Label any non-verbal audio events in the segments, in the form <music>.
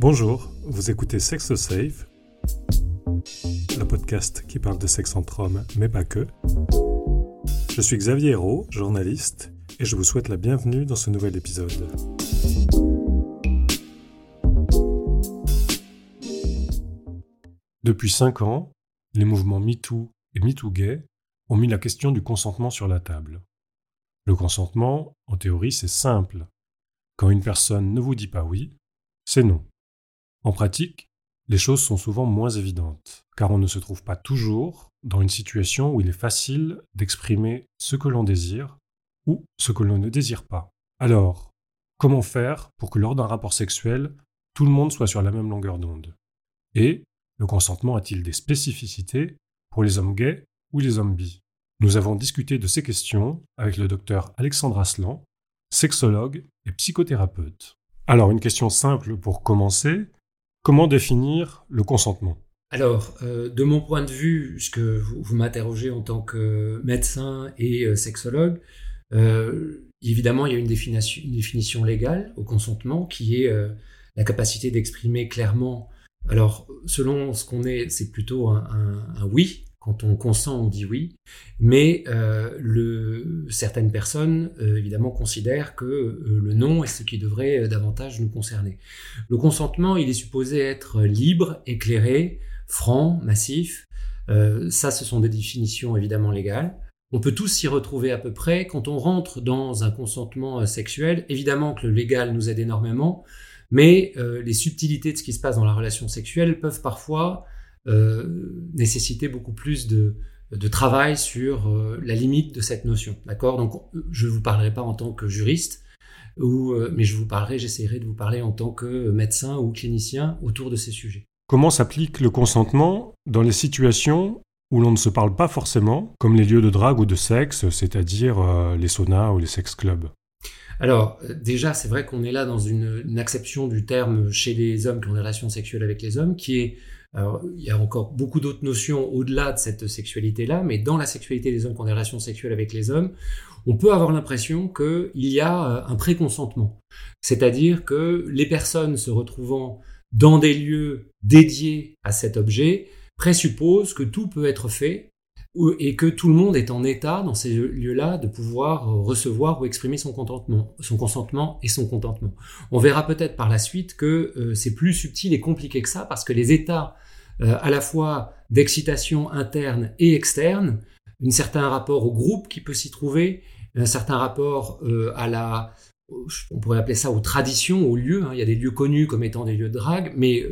Bonjour, vous écoutez Sex Safe, le podcast qui parle de sexe entre hommes, mais pas que. Je suis Xavier Hérault, journaliste, et je vous souhaite la bienvenue dans ce nouvel épisode. Depuis 5 ans, les mouvements MeToo et MeTooGay ont mis la question du consentement sur la table. Le consentement, en théorie, c'est simple. Quand une personne ne vous dit pas oui, c'est non. En pratique, les choses sont souvent moins évidentes, car on ne se trouve pas toujours dans une situation où il est facile d'exprimer ce que l'on désire ou ce que l'on ne désire pas. Alors, comment faire pour que lors d'un rapport sexuel, tout le monde soit sur la même longueur d'onde? Et le consentement a-t-il des spécificités pour les hommes gays ou les hommes bi? Nous avons discuté de ces questions avec le docteur Alexandre Aslan, sexologue et psychothérapeute. Alors, une question simple pour commencer. Comment définir le consentement? Alors, euh, de mon point de vue, puisque vous, vous m'interrogez en tant que médecin et euh, sexologue, euh, évidemment, il y a une définition, légale au consentement qui est la capacité d'exprimer clairement. Alors, selon ce qu'on est, c'est plutôt un, oui, quand on consent, on dit oui, mais euh, certaines personnes, euh, évidemment, considèrent que euh, le non est ce qui devrait davantage nous concerner. Le consentement, il est supposé être libre, éclairé, franc, massif. ça, ce sont des définitions évidemment légales. On peut tous s'y retrouver à peu près. Quand on rentre dans un consentement sexuel, évidemment que le légal nous aide énormément, mais les subtilités de ce qui se passe dans la relation sexuelle peuvent parfois euh, nécessiter beaucoup plus de, de travail sur euh, la limite de cette notion. D'accord? Donc, je ne vous parlerai pas en tant que juriste, ou, euh, mais je vous parlerai, j'essaierai de vous parler en tant que médecin ou clinicien autour de ces sujets. Comment s'applique le consentement dans les situations où l'on ne se parle pas forcément, comme les lieux de drague ou de sexe, c'est-à-dire les saunas ou les sex clubs? Alors, déjà, c'est vrai qu'on est là dans une, une, acception du terme chez les hommes qui ont des relations sexuelles avec les hommes, qui est alors, il y a encore beaucoup d'autres notions au-delà de cette sexualité-là, mais dans la sexualité des hommes qui ont des relations sexuelles avec les hommes, on peut avoir l'impression qu'il y a euh, un préconsentement. C'est-à-dire que les personnes se retrouvant dans des lieux dédiés à cet objet présupposent que tout peut être fait et que tout le monde est en état dans ces lieux-là de pouvoir recevoir ou exprimer son consentement et son contentement. On verra peut-être par la suite que euh, c'est plus subtil et compliqué que ça parce que les états euh, à la fois d'excitation interne et externe, un certain rapport au groupe qui peut s'y trouver, un certain rapport euh, à la on pourrait appeler ça aux traditions, aux lieux. Hein. Il y a des lieux connus comme étant des lieux de drague, mais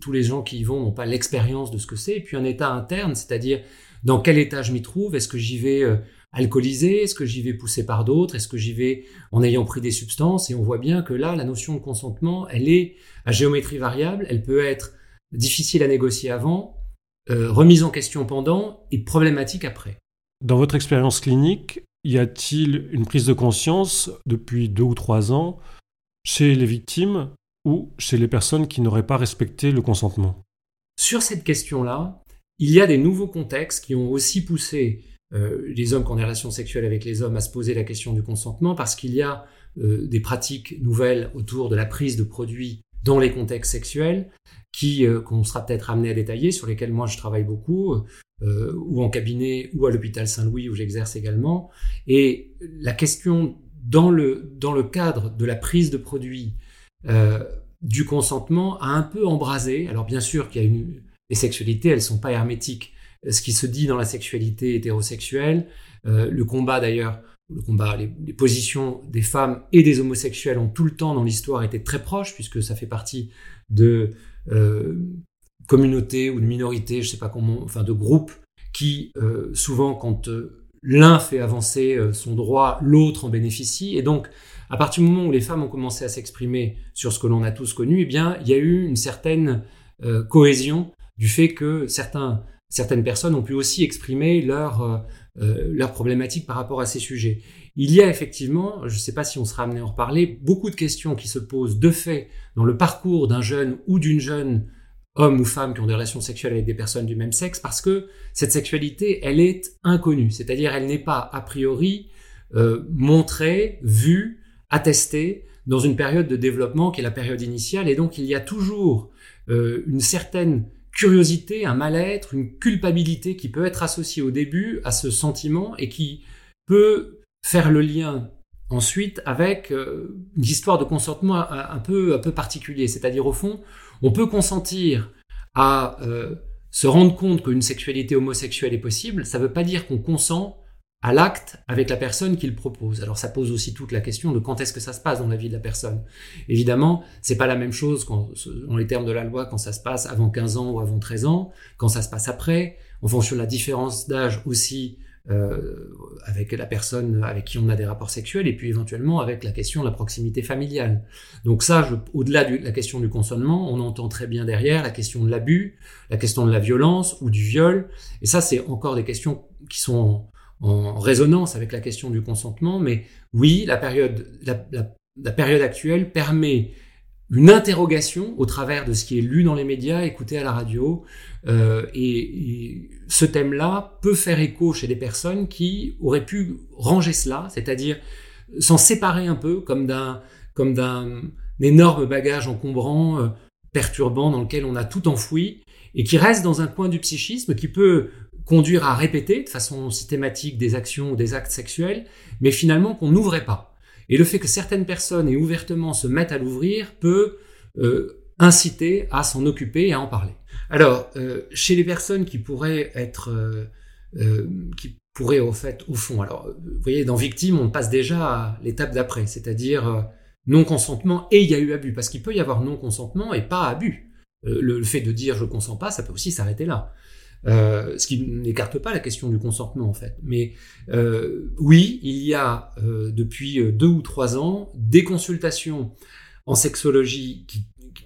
tous les gens qui y vont n'ont pas l'expérience de ce que c'est. Et puis un état interne, c'est-à-dire dans quel état je m'y trouve? Est-ce que j'y vais euh, alcoolisé? Est-ce que j'y vais poussé par d'autres? Est-ce que j'y vais en ayant pris des substances? Et on voit bien que là, la notion de consentement, elle est à géométrie variable, elle peut être difficile à négocier avant, euh, remise en question pendant et problématique après. Dans votre expérience clinique, y a-t-il une prise de conscience depuis deux ou trois ans chez les victimes ou chez les personnes qui n'auraient pas respecté le consentement? Sur cette question-là, il y a des nouveaux contextes qui ont aussi poussé euh, les hommes qui ont des relations sexuelles avec les hommes à se poser la question du consentement parce qu'il y a euh, des pratiques nouvelles autour de la prise de produits dans les contextes sexuels qui euh, qu'on sera peut-être amené à détailler sur lesquels moi je travaille beaucoup ou en cabinet ou à l'hôpital Saint-Louis où j'exerce également. Et la question dans le dans le cadre de la prise de produits du consentement a un peu embrasé. Alors bien sûr qu'il y a une les sexualités, elles sont pas hermétiques. Ce qui se dit dans la sexualité hétérosexuelle, euh, le combat d'ailleurs, le combat, les, positions des femmes et des homosexuels ont tout le temps dans l'histoire été très proches, puisque ça fait partie de euh, communautés ou de minorités, je sais pas comment, enfin de groupes qui euh, souvent quand l'un fait avancer son droit, l'autre en bénéficie. Et donc, à partir du moment où les femmes ont commencé à s'exprimer sur ce que l'on a tous connu, eh bien, il y a eu une certaine cohésion du fait que certains, certaines personnes ont pu aussi exprimer leur, euh, euh, leur problématique par rapport à ces sujets. Il y a effectivement, je ne sais pas si on sera amené à en reparler, beaucoup de questions qui se posent de fait dans le parcours d'un jeune ou d'une jeune homme ou femme qui ont des relations sexuelles avec des personnes du même sexe parce que cette sexualité, elle est inconnue, c'est-à-dire elle n'est pas a priori euh, montrée, vue, attestée dans une période de développement qui est la période initiale, et donc il y a toujours euh, une certaine curiosité, un mal-être, une culpabilité qui peut être associée au début à ce sentiment et qui peut faire le lien ensuite avec euh, une histoire de consentement un, peu, un peu particulier. C'est-à-dire au fond, on peut consentir à euh, se rendre compte qu'une sexualité homosexuelle est possible. Ça ne veut pas dire qu'on consent à l'acte avec la personne qui le propose. Alors ça pose aussi toute la question de quand est-ce que ça se passe dans la vie de la personne. Évidemment, c'est pas la même chose quand, dans les termes de la loi quand ça se passe avant 15 ans ou avant 13 ans, quand ça se passe après, en fonction de la différence d'âge aussi euh, avec la personne avec qui on a des rapports sexuels et puis éventuellement avec la question de la proximité familiale. Donc ça, au-delà de la question du consentement, on entend très bien derrière la question de l'abus, la question de la violence ou du viol. Et ça, c'est encore des questions qui sont en résonance avec la question du consentement, mais oui, la période, la, période actuelle permet une interrogation au travers de ce qui est lu dans les médias, écouté à la radio, euh, et, ce thème-là peut faire écho chez des personnes qui auraient pu ranger cela, c'est-à-dire s'en séparer un peu comme d'un comme d'un énorme bagage encombrant, euh, perturbant dans lequel on a tout enfoui et qui reste dans un coin du psychisme qui peut conduire à répéter de façon systématique des actions ou des actes sexuels, mais finalement qu'on n'ouvrait pas. Et le fait que certaines personnes et ouvertement se mettent à l'ouvrir peut euh, inciter à s'en occuper et à en parler. Alors, euh, chez les personnes qui pourraient être, euh, qui pourraient au fait, au fond, alors, vous voyez, dans victime, on passe déjà à l'étape d'après, c'est-à-dire non consentement et il y a eu abus, parce qu'il peut y avoir non consentement et pas abus. le fait de dire je consens pas, ça peut aussi s'arrêter là. Euh, ce qui n'écarte pas la question du consentement en fait. Mais euh, oui, il y a euh, depuis deux ou trois ans des consultations en sexologie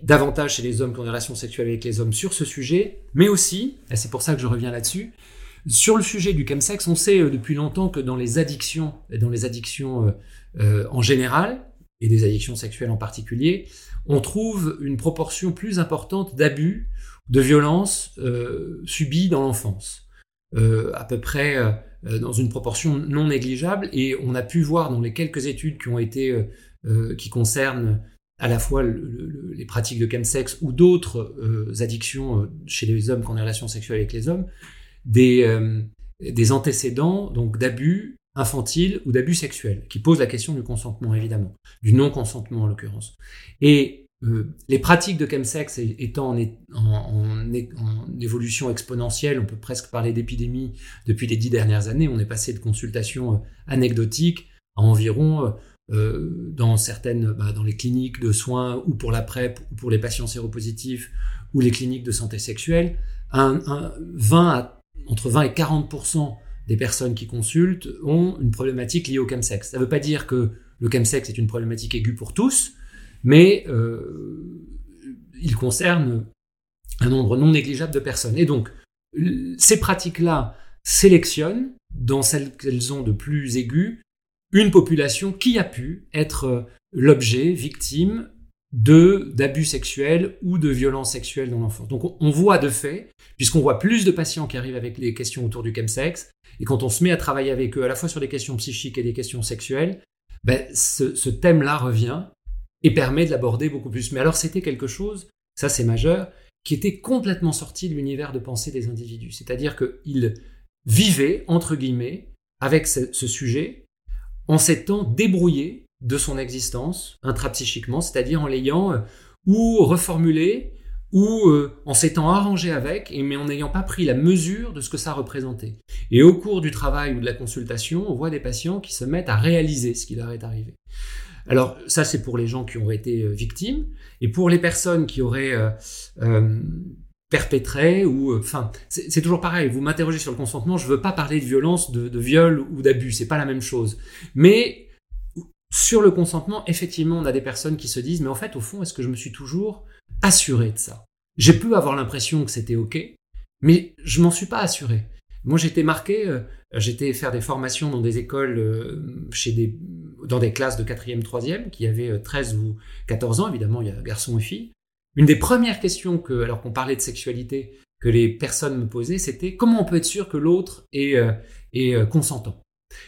davantage chez les hommes qui ont des relations sexuelles avec les hommes sur ce sujet, mais aussi, et c'est pour ça que je reviens là-dessus, sur le sujet du chemsex, on sait depuis longtemps que dans les addictions, dans les addictions en général, et des addictions sexuelles en particulier, on trouve une proportion plus importante d'abus de violences euh, subies dans l'enfance, euh, à peu près euh, dans une proportion non négligeable. Et on a pu voir dans les quelques études qui ont été qui concernent à la fois les pratiques de chemsex ou d'autres addictions chez les hommes des relations sexuelles avec les hommes, des, des antécédents donc d'abus infantiles ou d'abus sexuels, qui posent la question du consentement évidemment, du non-consentement en l'occurrence. Et euh, les pratiques de chemsex étant en, évolution exponentielle, on peut presque parler d'épidémie depuis les dix dernières années. On est passé de consultations euh, anecdotiques à environ, euh, dans certaines, bah, dans les cliniques de soins ou pour la PrEP ou pour les patients séropositifs ou les cliniques de santé sexuelle, un, 20 entre 20 et 40 des personnes qui consultent ont une problématique liée au chemsex. Ça ne veut pas dire que le chemsex est une problématique aiguë pour tous, mais euh, il concerne un nombre non négligeable de personnes. Et donc, ces pratiques-là sélectionnent, dans celles qu'elles ont de plus aiguës, une population qui a pu être l'objet, victime de d'abus sexuels ou de violences sexuelles dans l'enfance. Donc on voit de fait, puisqu'on voit plus de patients qui arrivent avec des questions autour du chemsex, et quand on se met à travailler avec eux à la fois sur des questions psychiques et des questions sexuelles, ben, ce thème-là revient et permet de l'aborder beaucoup plus. Mais alors c'était quelque chose, ça c'est majeur, qui était complètement sorti de l'univers de pensée des individus. C'est-à-dire qu'il vivait, entre guillemets, avec ce, sujet, en s'étant débrouillé de son existence intrapsychiquement, c'est-à-dire en l'ayant euh, ou reformulé, ou euh, en s'étant arrangé avec, mais en n'ayant pas pris la mesure de ce que ça représentait. Et au cours du travail ou de la consultation, on voit des patients qui se mettent à réaliser ce qui leur est arrivé. Alors ça, c'est pour les gens qui ont été euh, victimes. Et pour les personnes qui auraient euh, euh, perpétré ou... Enfin, c'est toujours pareil. Vous m'interrogez sur le consentement, je ne veux pas parler de violence, de, viol ou d'abus. C'est pas la même chose. Mais sur le consentement, effectivement, on a des personnes qui se disent, mais en fait, au fond, est-ce que je me suis toujours assuré de ça? J'ai pu avoir l'impression que c'était OK, mais je m'en suis pas assuré. Moi, j'étais marqué, j'étais faire des formations dans des écoles, chez des, dans des classes de 4e, 3e, qui avaient 13 euh, ou 14 ans, évidemment, il y a garçons et filles. Une des premières questions que, alors qu'on parlait de sexualité, que les personnes me posaient, c'était comment on peut être sûr que l'autre est, euh, est euh, consentant?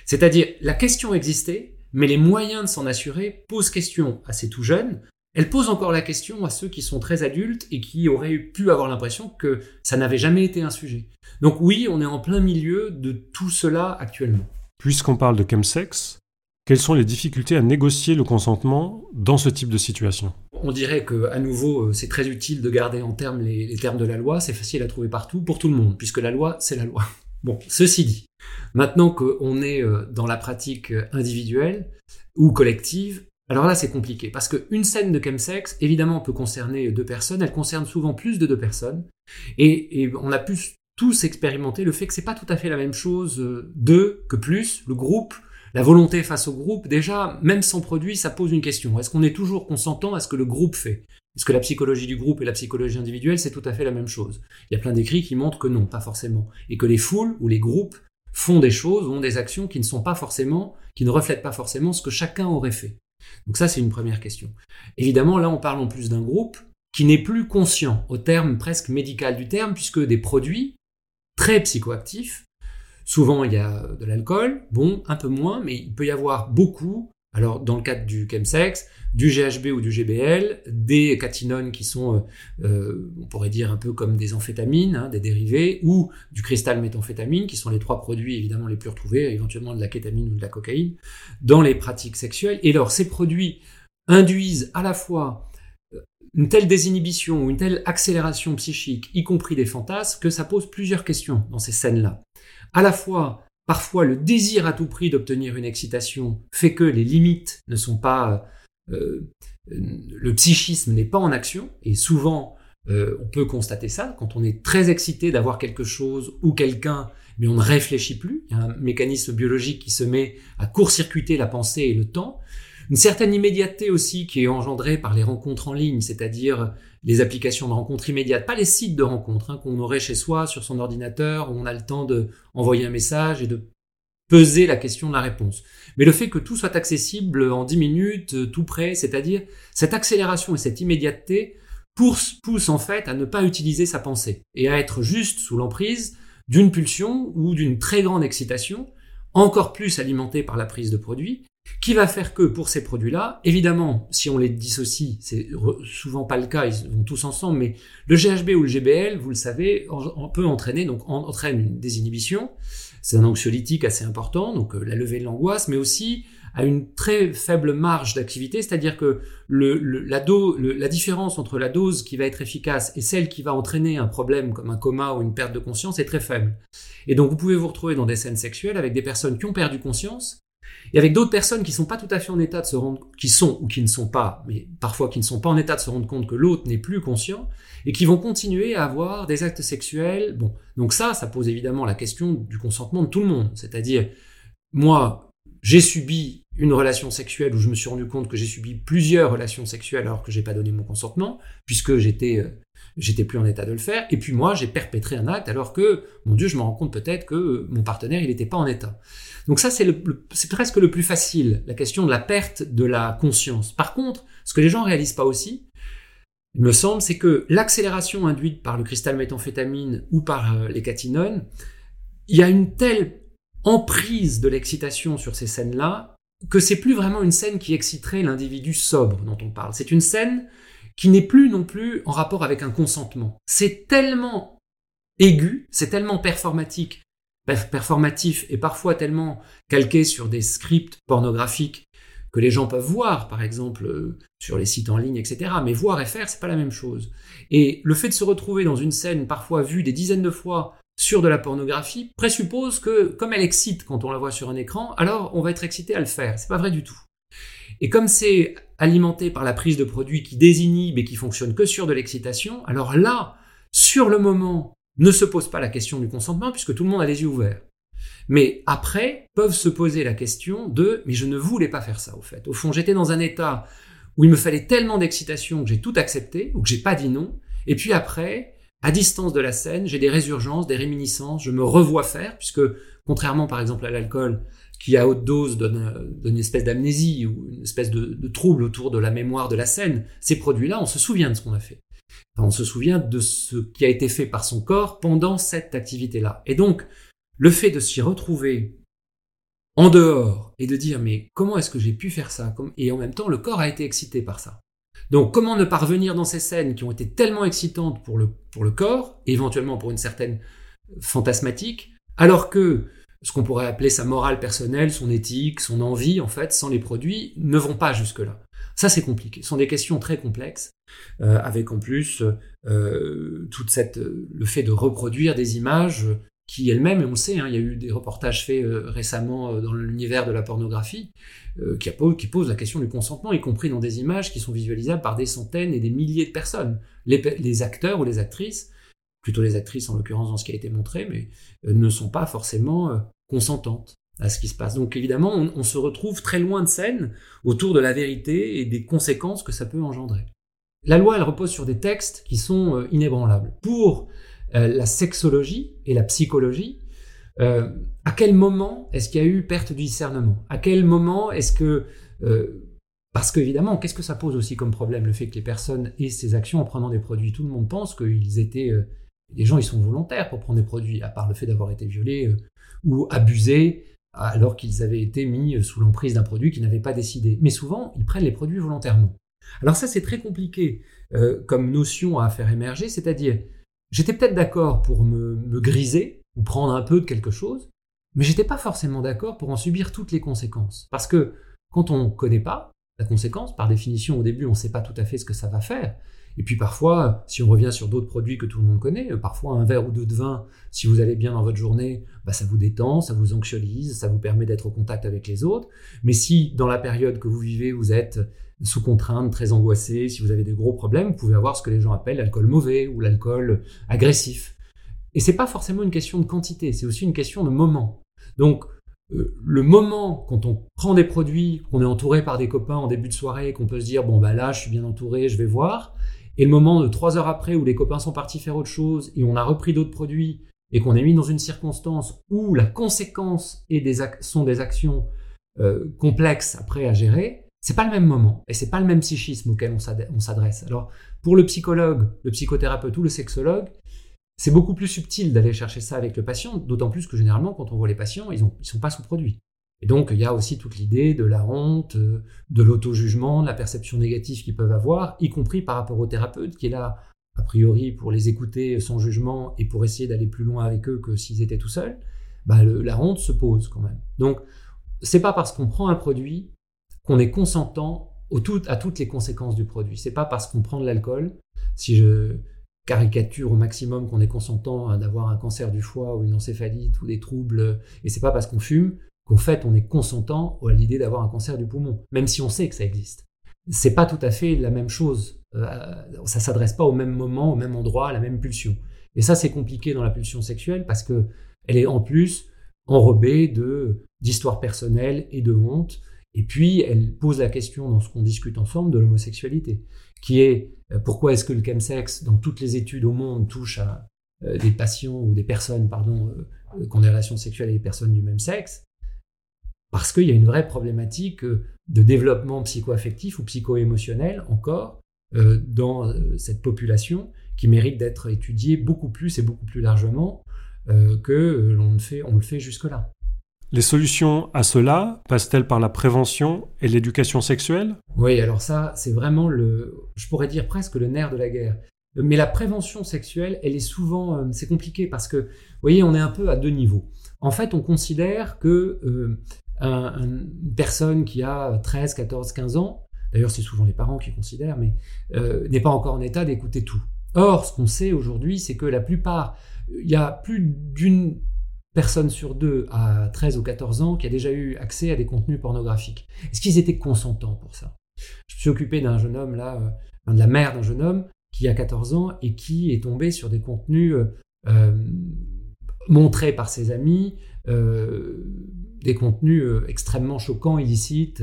C'est-à-dire, la question existait, mais les moyens de s'en assurer posent question à ces tout jeunes. Elles posent encore la question à ceux qui sont très adultes et qui auraient pu avoir l'impression que ça n'avait jamais été un sujet. Donc oui, on est en plein milieu de tout cela actuellement. Puisqu'on parle de chemsex, quelles sont les difficultés à négocier le consentement dans ce type de situation? On dirait que, à nouveau, euh, c'est très utile de garder en termes les, les termes de la loi. C'est facile à trouver partout pour tout le monde, puisque la loi, c'est la loi. <laughs> Bon, ceci dit, maintenant qu'on est euh, dans la pratique individuelle ou collective, alors là, c'est compliqué parce qu'une scène de chemsex, évidemment, peut concerner deux personnes. Elle concerne souvent plus de deux personnes, et, on a pu tous expérimenter le fait que c'est pas tout à fait la même chose euh, deux que plus, le groupe la volonté face au groupe, déjà, même sans produit, ça pose une question. Est-ce qu'on est toujours consentant à ce que le groupe fait? Est-ce que la psychologie du groupe et la psychologie individuelle, c'est tout à fait la même chose? Il y a plein d'écrits qui montrent que non, pas forcément. Et que les foules ou les groupes font des choses, ont des actions qui ne sont pas forcément, qui ne reflètent pas forcément ce que chacun aurait fait. Donc ça, c'est une première question. Évidemment, là, on parle en plus d'un groupe qui n'est plus conscient, au terme presque médical du terme, puisque des produits très psychoactifs Souvent, il y a de l'alcool, bon, un peu moins, mais il peut y avoir beaucoup. Alors, dans le cadre du chemsex, du GHB ou du GBL, des catinones qui sont, euh, euh, on pourrait dire un peu comme des amphétamines, hein, des dérivés, ou du cristal méthamphétamine, qui sont les trois produits évidemment les plus retrouvés, éventuellement de la kétamine ou de la cocaïne, dans les pratiques sexuelles. Et alors, ces produits induisent à la fois euh, une telle désinhibition ou une telle accélération psychique, y compris des fantasmes, que ça pose plusieurs questions dans ces scènes-là à la fois parfois le désir à tout prix d'obtenir une excitation fait que les limites ne sont pas euh, le psychisme n'est pas en action. Et souvent euh, on peut constater ça quand on est très excité d'avoir quelque chose ou quelqu'un mais on ne réfléchit plus. Il y a un mécanisme biologique qui se met à court-circuiter la pensée et le temps une certaine immédiateté aussi qui est engendrée par les rencontres en ligne, c'est-à-dire les applications de rencontres immédiates, pas les sites de rencontres hein, qu'on aurait chez soi sur son ordinateur où on a le temps de un message et de peser la question de la réponse. Mais le fait que tout soit accessible en 10 minutes, euh, tout près, c'est-à-dire cette accélération et cette immédiateté pousse, pousse en fait à ne pas utiliser sa pensée et à être juste sous l'emprise d'une pulsion ou d'une très grande excitation, encore plus alimentée par la prise de produits, qui va faire que pour ces produits-là, évidemment, si on les dissocie, c'est souvent pas le cas, ils vont tous ensemble, mais le GHB ou le GBL, vous le savez, peut entraîner, donc entraîne une désinhibition. C'est un anxiolytique assez important, donc euh, la levée de l'angoisse, mais aussi à une très faible marge d'activité, c'est-à-dire que la, la différence entre la dose qui va être efficace et celle qui va entraîner un problème comme un coma ou une perte de conscience est très faible. Et donc vous pouvez vous retrouver dans des scènes sexuelles avec des personnes qui ont perdu conscience et avec d'autres personnes qui sont pas tout à fait en état de se rendre, qui sont ou qui ne sont pas, mais parfois qui ne sont pas en état de se rendre compte que l'autre n'est plus conscient et qui vont continuer à avoir des actes sexuels. Bon, donc ça, ça pose évidemment la question du consentement de tout le monde. C'est-à-dire, moi, j'ai subi une relation sexuelle où je me suis rendu compte que j'ai subi plusieurs relations sexuelles alors que j'ai pas donné mon consentement, puisque j'étais euh, j'étais plus en état de le faire. Et puis moi, j'ai perpétré un acte alors que, mon Dieu, je me rends compte peut-être que mon partenaire, il n'était pas en état. Donc ça, c'est presque le plus facile, la question de la perte de la conscience. Par contre, ce que les gens réalisent pas aussi, il me semble, c'est que l'accélération induite par le cristal méthamphétamine ou par euh, les catinones, il y a une telle emprise de l'excitation sur ces scènes-là que c'est plus vraiment une scène qui exciterait l'individu sobre dont on parle. C'est une scène qui n'est plus non plus en rapport avec un consentement. C'est tellement aigu, c'est tellement performatique, performatif et parfois tellement calqué sur des scripts pornographiques que les gens peuvent voir, par exemple euh, sur les sites en ligne, etc. Mais voir et faire, c'est pas la même chose. Et le fait de se retrouver dans une scène parfois vue des dizaines de fois sur de la pornographie présuppose que, comme elle excite quand on la voit sur un écran, alors on va être excité à le faire. C'est pas vrai du tout. Et comme c'est alimenté par la prise de produits qui désinhibent et qui fonctionnent que sur de l'excitation, alors là, sur le moment, ne se pose pas la question du consentement puisque tout le monde a les yeux ouverts. Mais après, peuvent se poser la question de mais je ne voulais pas faire ça au fait. Au fond, j'étais dans un état où il me fallait tellement d'excitation que j'ai tout accepté ou que j'ai pas dit non. Et puis après, à distance de la scène, j'ai des résurgences, des réminiscences, je me revois faire puisque contrairement par exemple à l'alcool, qui à haute dose donne, une espèce d'amnésie ou une espèce de, trouble autour de la mémoire de la scène, ces produits-là, on se souvient de ce qu'on a fait. On se souvient de ce qui a été fait par son corps pendant cette activité-là. Et donc, le fait de s'y retrouver en dehors et de dire mais comment est-ce que j'ai pu faire ça? Et en même temps, le corps a été excité par ça. Donc comment ne pas revenir dans ces scènes qui ont été tellement excitantes pour le, pour le corps, éventuellement pour une certaine fantasmatique, alors que ce qu'on pourrait appeler sa morale personnelle, son éthique, son envie, en fait, sans les produits, ne vont pas jusque-là? Ça, c'est compliqué. Ce sont des questions très complexes, euh, avec en plus euh, toute cette, le fait de reproduire des images qui elles-mêmes, et on le sait, hein, il y a eu des reportages faits euh, récemment dans l'univers de la pornographie, qui, qui, posent la question du consentement, y compris dans des images qui sont visualisables par des centaines et des milliers de personnes. Les, les acteurs ou les actrices plutôt les actrices en l'occurrence dans ce qui a été montré, mais euh, ne sont pas forcément euh, consentantes à ce qui se passe. Donc évidemment, on, se retrouve très loin de scène autour de la vérité et des conséquences que ça peut engendrer. La loi, elle repose sur des textes qui sont euh, inébranlables. Pour la sexologie et la psychologie, à quel moment est-ce qu'il y a eu perte du discernement? À quel moment est-ce que... parce qu'évidemment, qu'est-ce que ça pose aussi comme problème, le fait que les personnes aient ces actions en prenant des produits? Tout le monde pense qu'ils étaient les gens, ils sont volontaires pour prendre des produits, à part le fait d'avoir été violés euh, ou abusés alors qu'ils avaient été mis euh, sous l'emprise d'un produit qu'ils n'avaient pas décidé. Mais souvent, ils prennent les produits volontairement. Alors ça, c'est très compliqué euh, comme notion à faire émerger, c'est-à-dire, j'étais peut-être d'accord pour me, me, griser ou prendre un peu de quelque chose, mais j'étais pas forcément d'accord pour en subir toutes les conséquences. Parce que quand on ne connaît pas la conséquence, par définition, au début, on ne sait pas tout à fait ce que ça va faire. Et puis parfois, si on revient sur d'autres produits que tout le monde connaît, euh, parfois un verre ou deux de vin, si vous allez bien dans votre journée, bah ça vous détend, ça vous anxiolise, ça vous permet d'être au contact avec les autres. Mais si dans la période que vous vivez, vous êtes sous contrainte, très angoissé, si vous avez des gros problèmes, vous pouvez avoir ce que les gens appellent l'alcool mauvais ou l'alcool agressif. Et c'est pas forcément une question de quantité, c'est aussi une question de moment. Donc euh, le moment quand on prend des produits, qu'on est entouré par des copains en début de soirée, qu'on peut se dire bon bah là je suis bien entouré, je vais voir, et le moment de trois heures après où les copains sont partis faire autre chose et on a repris d'autres produits et qu'on est mis dans une circonstance où la conséquence est des sont des actions euh, complexes après à gérer, c'est pas le même moment et c'est pas le même psychisme auquel on s'adresse. Alors pour le psychologue, le psychothérapeute ou le sexologue, c'est beaucoup plus subtil d'aller chercher ça avec le patient, d'autant plus que généralement quand on voit les patients, ils ne sont pas sous produits. Et donc, il y a aussi toute l'idée de la honte, euh, de l'auto-jugement, de la perception négative qu'ils peuvent avoir, y compris par rapport au thérapeute qui est là, a priori, pour les écouter sans jugement et pour essayer d'aller plus loin avec eux que s'ils étaient tout seuls. Bah, la honte se pose quand même. Donc, c'est pas parce qu'on prend un produit qu'on est consentant à toutes les conséquences du produit. C'est pas parce qu'on prend de l'alcool, si je caricature au maximum qu'on est consentant d'avoir un cancer du foie ou une encéphalite ou des troubles, et c'est pas parce qu'on fume qu'au fait on est consentant à l'idée d'avoir un cancer du poumon, même si on sait que ça existe. C'est pas tout à fait la même chose. Euh, ça s'adresse pas au même moment, au même endroit, à la même pulsion. Et ça, c'est compliqué dans la pulsion sexuelle parce que elle est en plus enrobée de d'histoires personnelles et de honte. Et puis, elle pose la question dans ce qu'on discute ensemble de l'homosexualité, qui est euh, pourquoi est-ce que le chemsex, dans toutes les études au monde, touche à euh, des patients ou des personnes, pardon, qui ont des relations sexuelles avec des personnes du même sexe? Parce qu'il y a une vraie problématique euh, de développement psycho-affectif ou psycho-émotionnel encore euh, dans euh, cette population qui mérite d'être étudiée beaucoup plus et beaucoup plus largement que l'on fait, on le fait jusque-là. Les solutions à cela passent-elles par la prévention et l'éducation sexuelle? Oui, alors ça, c'est vraiment le, je pourrais dire presque le nerf de la guerre. Mais la prévention sexuelle, elle est souvent, c'est compliqué parce que, vous voyez, on est un peu à deux niveaux. En fait, on considère que une personne qui a 13, 14, 15 ans, d'ailleurs c'est souvent les parents qui considèrent, mais euh, n'est pas encore en état d'écouter tout. Or, ce qu'on sait aujourd'hui, c'est que la plupart, il y a plus d'une personne sur deux à 13 ou 14 ans qui a déjà eu accès à des contenus pornographiques. Est-ce qu'ils étaient consentants pour ça? Je me suis occupé d'un jeune homme, là, euh, de la mère d'un jeune homme qui a 14 ans et qui est tombé sur des contenus euh, montrés par ses amis, des contenus euh, extrêmement choquants, illicites,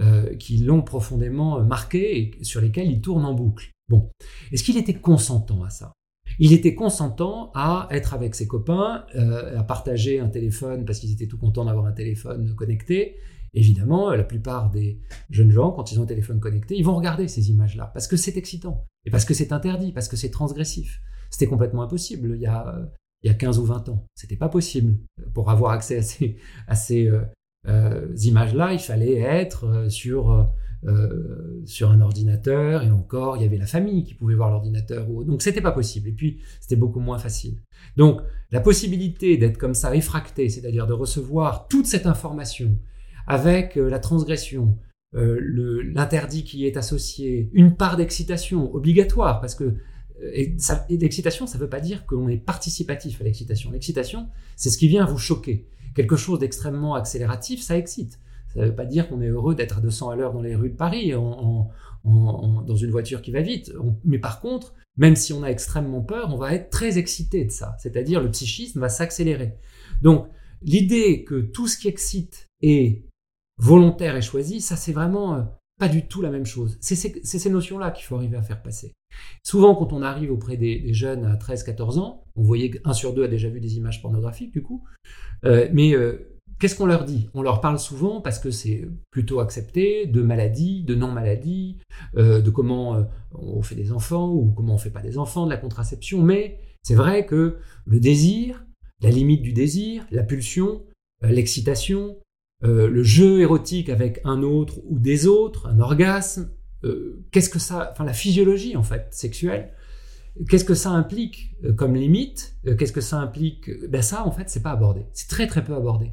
euh, qui l'ont profondément marqué et sur lesquels il tourne en boucle. Bon, est-ce qu'il était consentant à ça? Il était consentant à être avec ses copains, euh, à partager un téléphone parce qu'ils étaient tout contents d'avoir un téléphone connecté. Évidemment, la plupart des jeunes gens, quand ils ont un téléphone connecté, ils vont regarder ces images-là parce que c'est excitant et parce que c'est interdit, parce que c'est transgressif. C'était complètement impossible. Il y a il y a 15 ou 20 ans. C'était pas possible. Pour avoir accès à ces, ces, euh, images-là, il fallait être sur euh, sur un ordinateur et encore il y avait la famille qui pouvait voir l'ordinateur donc c'était pas possible. Et puis c'était beaucoup moins facile. Donc la possibilité d'être comme ça réfracté c'est-à-dire de recevoir toute cette information avec euh, la transgression euh, l'interdit qui est associé une part d'excitation obligatoire parce que et, l'excitation ça veut pas dire qu'on est participatif à l'excitation l'excitation c'est ce qui vient vous choquer quelque chose d'extrêmement accélératif ça excite ça ne veut pas dire qu'on est heureux d'être à 200 à l'heure dans les rues de Paris, en, dans une voiture qui va vite. mais par contre, même si on a extrêmement peur, on va être très excité de ça. C'est-à-dire le psychisme va s'accélérer. Donc l'idée que tout ce qui excite est volontaire et choisi, ça c'est vraiment euh, pas du tout la même chose. C'est ces notions-là qu'il faut arriver à faire passer. Souvent, quand on arrive auprès des, jeunes à 13-14 ans, on voyait qu'un sur deux a déjà vu des images pornographiques, du coup, euh, mais euh, Qu'est-ce qu'on leur dit? On leur parle souvent, parce que c'est plutôt accepté, de maladies, de non-maladies, euh, de comment on fait des enfants ou comment on fait pas des enfants, de la contraception. Mais c'est vrai que le désir, la limite du désir, la pulsion, euh, le jeu érotique avec un autre ou des autres, un orgasme, qu'est-ce que ça, enfin la physiologie en fait sexuelle, Qu'est-ce que ça implique comme limite Qu'est-ce que ça implique Ben ça, en fait, c'est pas abordé. C'est très très peu abordé.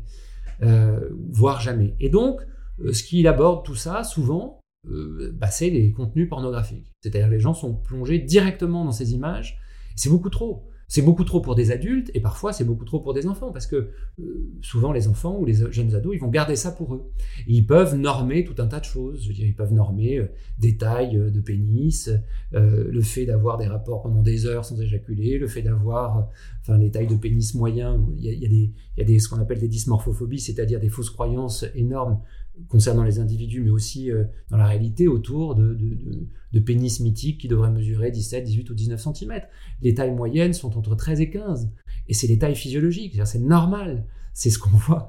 Euh, voire jamais. Et donc, euh, ce qu'il aborde tout ça, souvent, euh, bah, c'est les contenus pornographiques. C'est-à-dire les gens sont plongés directement dans ces images. C'est beaucoup trop. C'est beaucoup trop pour des adultes et parfois c'est beaucoup trop pour des enfants parce que euh, souvent les enfants ou les jeunes ados ils vont garder ça pour eux. ils peuvent normer tout un tas de choses. Je veux dire, ils peuvent normer euh, des tailles euh, de pénis, le fait d'avoir des rapports pendant des heures sans éjaculer, le fait d'avoir, enfin les tailles de pénis moyens. Il y a, il y a des, il y a des ce qu'on appelle des dysmorphophobies, c'est-à-dire des fausses croyances énormes concernant les individus, mais aussi euh, dans la réalité autour de, pénis mythiques qui devraient mesurer 17, 18 ou 19 cm. Les tailles moyennes sont entre 13 et 15. Et c'est les tailles physiologiques, c'est normal. C'est ce qu'on voit.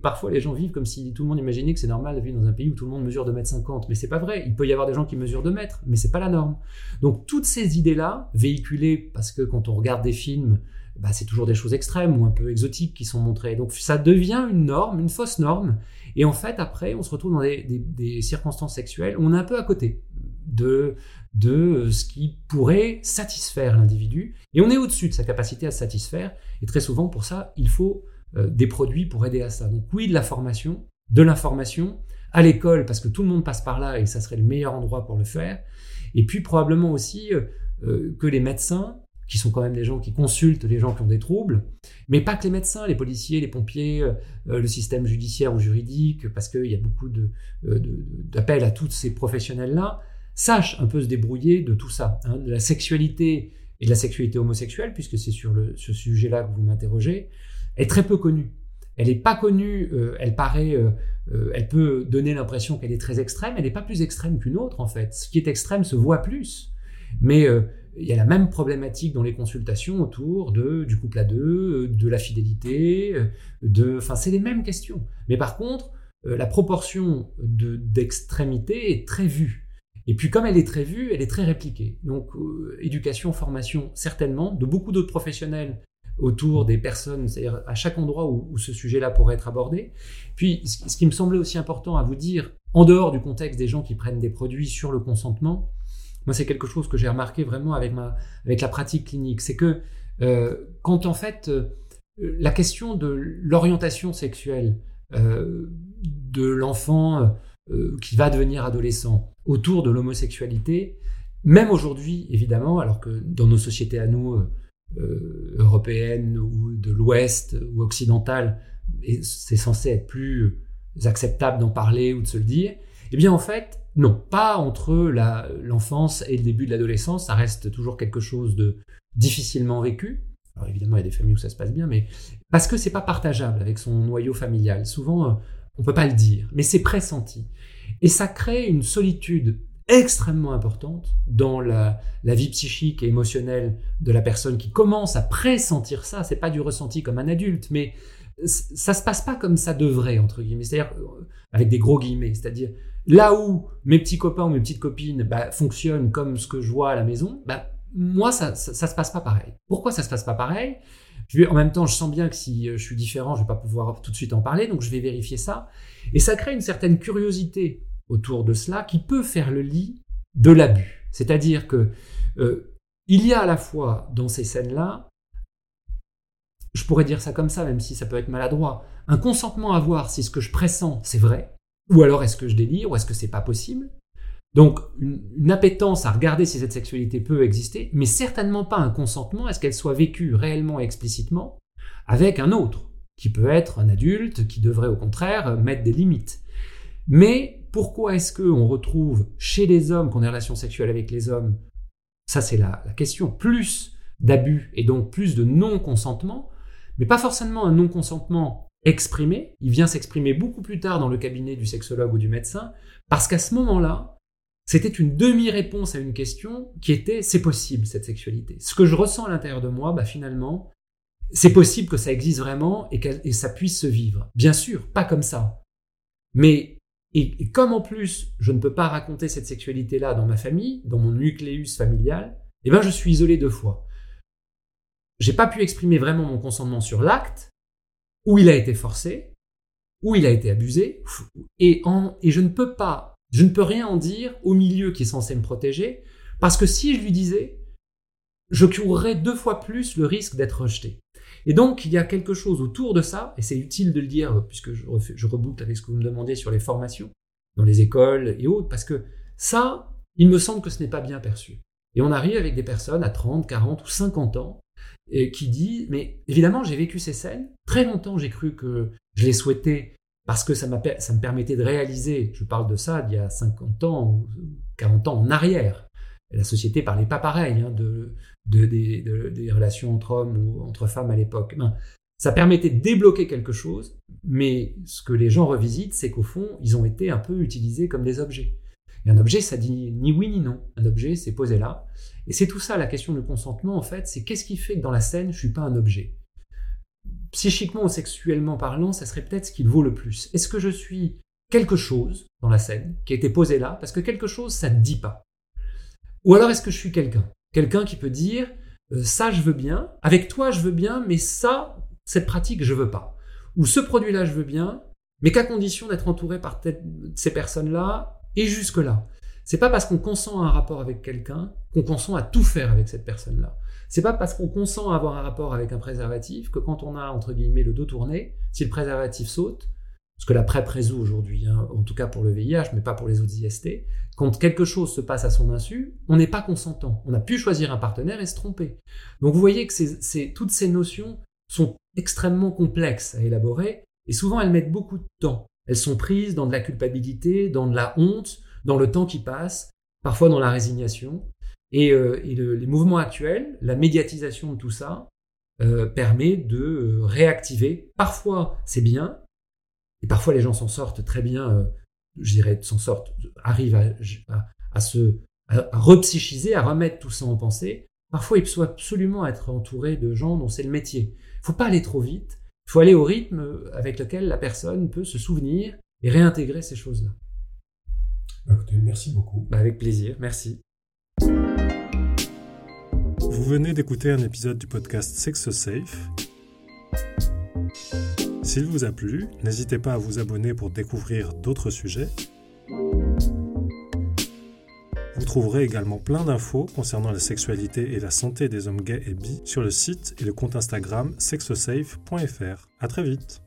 Parfois, les gens vivent comme si tout le monde imaginait que c'est normal de vivre dans un pays où tout le monde mesure 2,50 m. Mais c'est pas vrai. Il peut y avoir des gens qui mesurent 2 mètres, mais c'est pas la norme. Donc, toutes ces idées-là, véhiculées parce que quand on regarde des films, bah, c'est toujours des choses extrêmes ou un peu exotiques qui sont montrées. Donc ça devient une norme, une fausse norme. Et en fait, après, on se retrouve dans des, circonstances sexuelles on est un peu à côté de, de ce qui pourrait satisfaire l'individu. Et on est au-dessus de sa capacité à se satisfaire. Et très souvent, pour ça, il faut euh, des produits pour aider à ça. Donc oui, de la formation, de l'information, à l'école, parce que tout le monde passe par là et ça serait le meilleur endroit pour le faire. Et puis probablement aussi euh, euh, que les médecins qui sont quand même des gens qui consultent les gens qui ont des troubles, mais pas que les médecins, les policiers, les pompiers, euh, le système judiciaire ou juridique, parce qu'il y a beaucoup euh, d'appels à tous ces professionnels-là, sachent un peu se débrouiller de tout ça, hein, de la sexualité et de la sexualité homosexuelle, puisque c'est sur ce sujet-là que vous m'interrogez, est très peu connue. Elle n'est pas connue, euh, elle paraît, elle peut donner l'impression qu'elle est très extrême, elle n'est pas plus extrême qu'une autre en fait. Ce qui est extrême se voit plus, mais il y a la même problématique dans les consultations autour de, du couple à deux, de la fidélité, de, enfin, c'est les mêmes questions. Mais par contre, euh, la proportion d'extrémité est très vue. Et puis comme elle est très vue, elle est très répliquée. Donc euh, éducation, formation, certainement, de beaucoup d'autres professionnels autour des personnes, c'est-à-dire à chaque endroit où, ce sujet-là pourrait être abordé. Puis ce qui me semblait aussi important à vous dire, en dehors du contexte des gens qui prennent des produits sur le consentement, moi, c'est quelque chose que j'ai remarqué vraiment avec, ma, avec la pratique clinique. C'est que euh, quand en fait, euh, la question de l'orientation sexuelle euh, de l'enfant qui va devenir adolescent autour de l'homosexualité, même aujourd'hui, évidemment, alors que dans nos sociétés à nous, européennes ou de l'Ouest ou occidentales, c'est censé être plus acceptable d'en parler ou de se le dire, eh bien en fait, non, pas entre l'enfance et le début de l'adolescence, ça reste toujours quelque chose de difficilement vécu. Alors évidemment, il y a des familles où ça se passe bien, mais parce que c'est pas partageable avec son noyau familial. Souvent, euh, on peut pas le dire, mais c'est pressenti. Et ça crée une solitude extrêmement importante dans la, vie psychique et émotionnelle de la personne qui commence à pressentir ça. C'est pas du ressenti comme un adulte, mais ça se passe pas comme ça devrait entre guillemets. C'est-à-dire euh, avec des gros guillemets, c'est-à-dire Là où mes petits copains ou mes petites copines bah, fonctionnent comme ce que je vois à la maison, bah, moi, ça, ça, se passe pas pareil. Pourquoi ça se passe pas pareil? Je en même temps, je sens bien que si je suis différent, je vais pas pouvoir tout de suite en parler, donc je vais vérifier ça. Et ça crée une certaine curiosité autour de cela qui peut faire le lit de l'abus. C'est-à-dire que euh, il y a à la fois dans ces scènes-là, je pourrais dire ça comme ça, même si ça peut être maladroit, un consentement à voir si ce que je pressens c'est vrai, ou alors est-ce que je délire, ou est-ce que c'est pas possible? Donc une, appétence à regarder si cette sexualité peut exister, mais certainement pas un consentement à ce qu'elle soit vécue réellement et explicitement avec un autre, qui peut être un adulte, qui devrait au contraire mettre des limites. Mais pourquoi est-ce qu'on retrouve chez les hommes qu'on ait relation sexuelle avec les hommes? Ça, c'est la, question. Plus d'abus et donc plus de non-consentement, mais pas forcément un non-consentement exprimé. Il vient s'exprimer beaucoup plus tard dans le cabinet du sexologue ou du médecin, parce qu'à ce moment-là, c'était une demi-réponse à une question qui était c'est possible cette sexualité. Ce que je ressens à l'intérieur de moi, bah finalement, c'est possible que ça existe vraiment et que ça puisse se vivre. Bien sûr, pas comme ça. Mais et, comme en plus, je ne peux pas raconter cette sexualité-là dans ma famille, dans mon nucléus familial, eh ben, je suis isolé deux fois. J'ai pas pu exprimer vraiment mon consentement sur l'acte, où il a été forcé, où il a été abusé, et, en, et je ne peux pas, je ne peux rien en dire au milieu qui est censé me protéger, parce que si je lui disais, je courrais deux fois plus le risque d'être rejeté. Et donc, il y a quelque chose autour de ça, et c'est utile de le dire, puisque je, je reboucle avec ce que vous me demandiez sur les formations, dans les écoles et autres, parce que ça, il me semble que ce n'est pas bien perçu. Et on arrive avec des personnes à 30, 40 ou 50 ans et qui disent, mais évidemment, j'ai vécu ces scènes, très longtemps j'ai cru que je les souhaitais parce que ça, ça me permettait de réaliser, je parle de ça d'il y a 50 ans ou 40 ans en arrière, la société parlait pas pareil hein, de, des relations entre hommes ou entre femmes à l'époque. Ben, ça permettait de débloquer quelque chose, mais ce que les gens revisitent, c'est qu'au fond, ils ont été un peu utilisés comme des objets. Et un objet, ça dit ni oui ni non. Un objet, c'est posé là. Et c'est tout ça, la question du consentement, en fait, c'est qu'est-ce qui fait que dans la scène, je suis pas un objet? Psychiquement ou sexuellement parlant, ça serait peut-être ce qu'il vaut le plus. Est-ce que je suis quelque chose dans la scène qui a été posé là Parce que quelque chose, ça ne dit pas? Ou alors est-ce que je suis quelqu'un? Quelqu'un qui peut dire euh, ça je veux bien, avec toi je veux bien, mais ça, cette pratique je veux pas. Ou ce produit-là je veux bien, mais qu'à condition d'être entouré par ces personnes-là et jusque-là. C'est pas parce qu'on consent à un rapport avec quelqu'un qu'on consent à tout faire avec cette personne-là. C'est pas parce qu'on consent à avoir un rapport avec un préservatif que quand on a entre guillemets le dos tourné, si le préservatif saute, ce que la PrEP résout aujourd'hui, hein, en tout cas pour le VIH, mais pas pour les autres IST, quand quelque chose se passe à son insu, on n'est pas consentant. On a pu choisir un partenaire et se tromper. Donc vous voyez que toutes ces notions sont extrêmement complexes à élaborer, et souvent elles mettent beaucoup de temps. Elles sont prises dans de la culpabilité, dans de la honte, dans le temps qui passe, parfois dans la résignation. Et, euh, les mouvements actuels, la médiatisation de tout ça, euh, permet de euh, réactiver. Parfois c'est bien, et parfois, les gens s'en sortent très bien, je dirais, s'en sortent, arrivent à, se repsychiser, à remettre tout ça en pensée. Parfois, il faut absolument être entouré de gens dont c'est le métier. Il faut pas aller trop vite. Il faut aller au rythme avec lequel la personne peut se souvenir et réintégrer ces choses-là. Bah, écoutez, merci beaucoup. Bah, avec plaisir, merci. Vous venez d'écouter un épisode du podcast Sex Safe. S'il vous a plu, n'hésitez pas à vous abonner pour découvrir d'autres sujets. Vous trouverez également plein d'infos concernant la sexualité et la santé des hommes gays et bi sur le site et le compte Instagram sexosafe.fr. À très vite.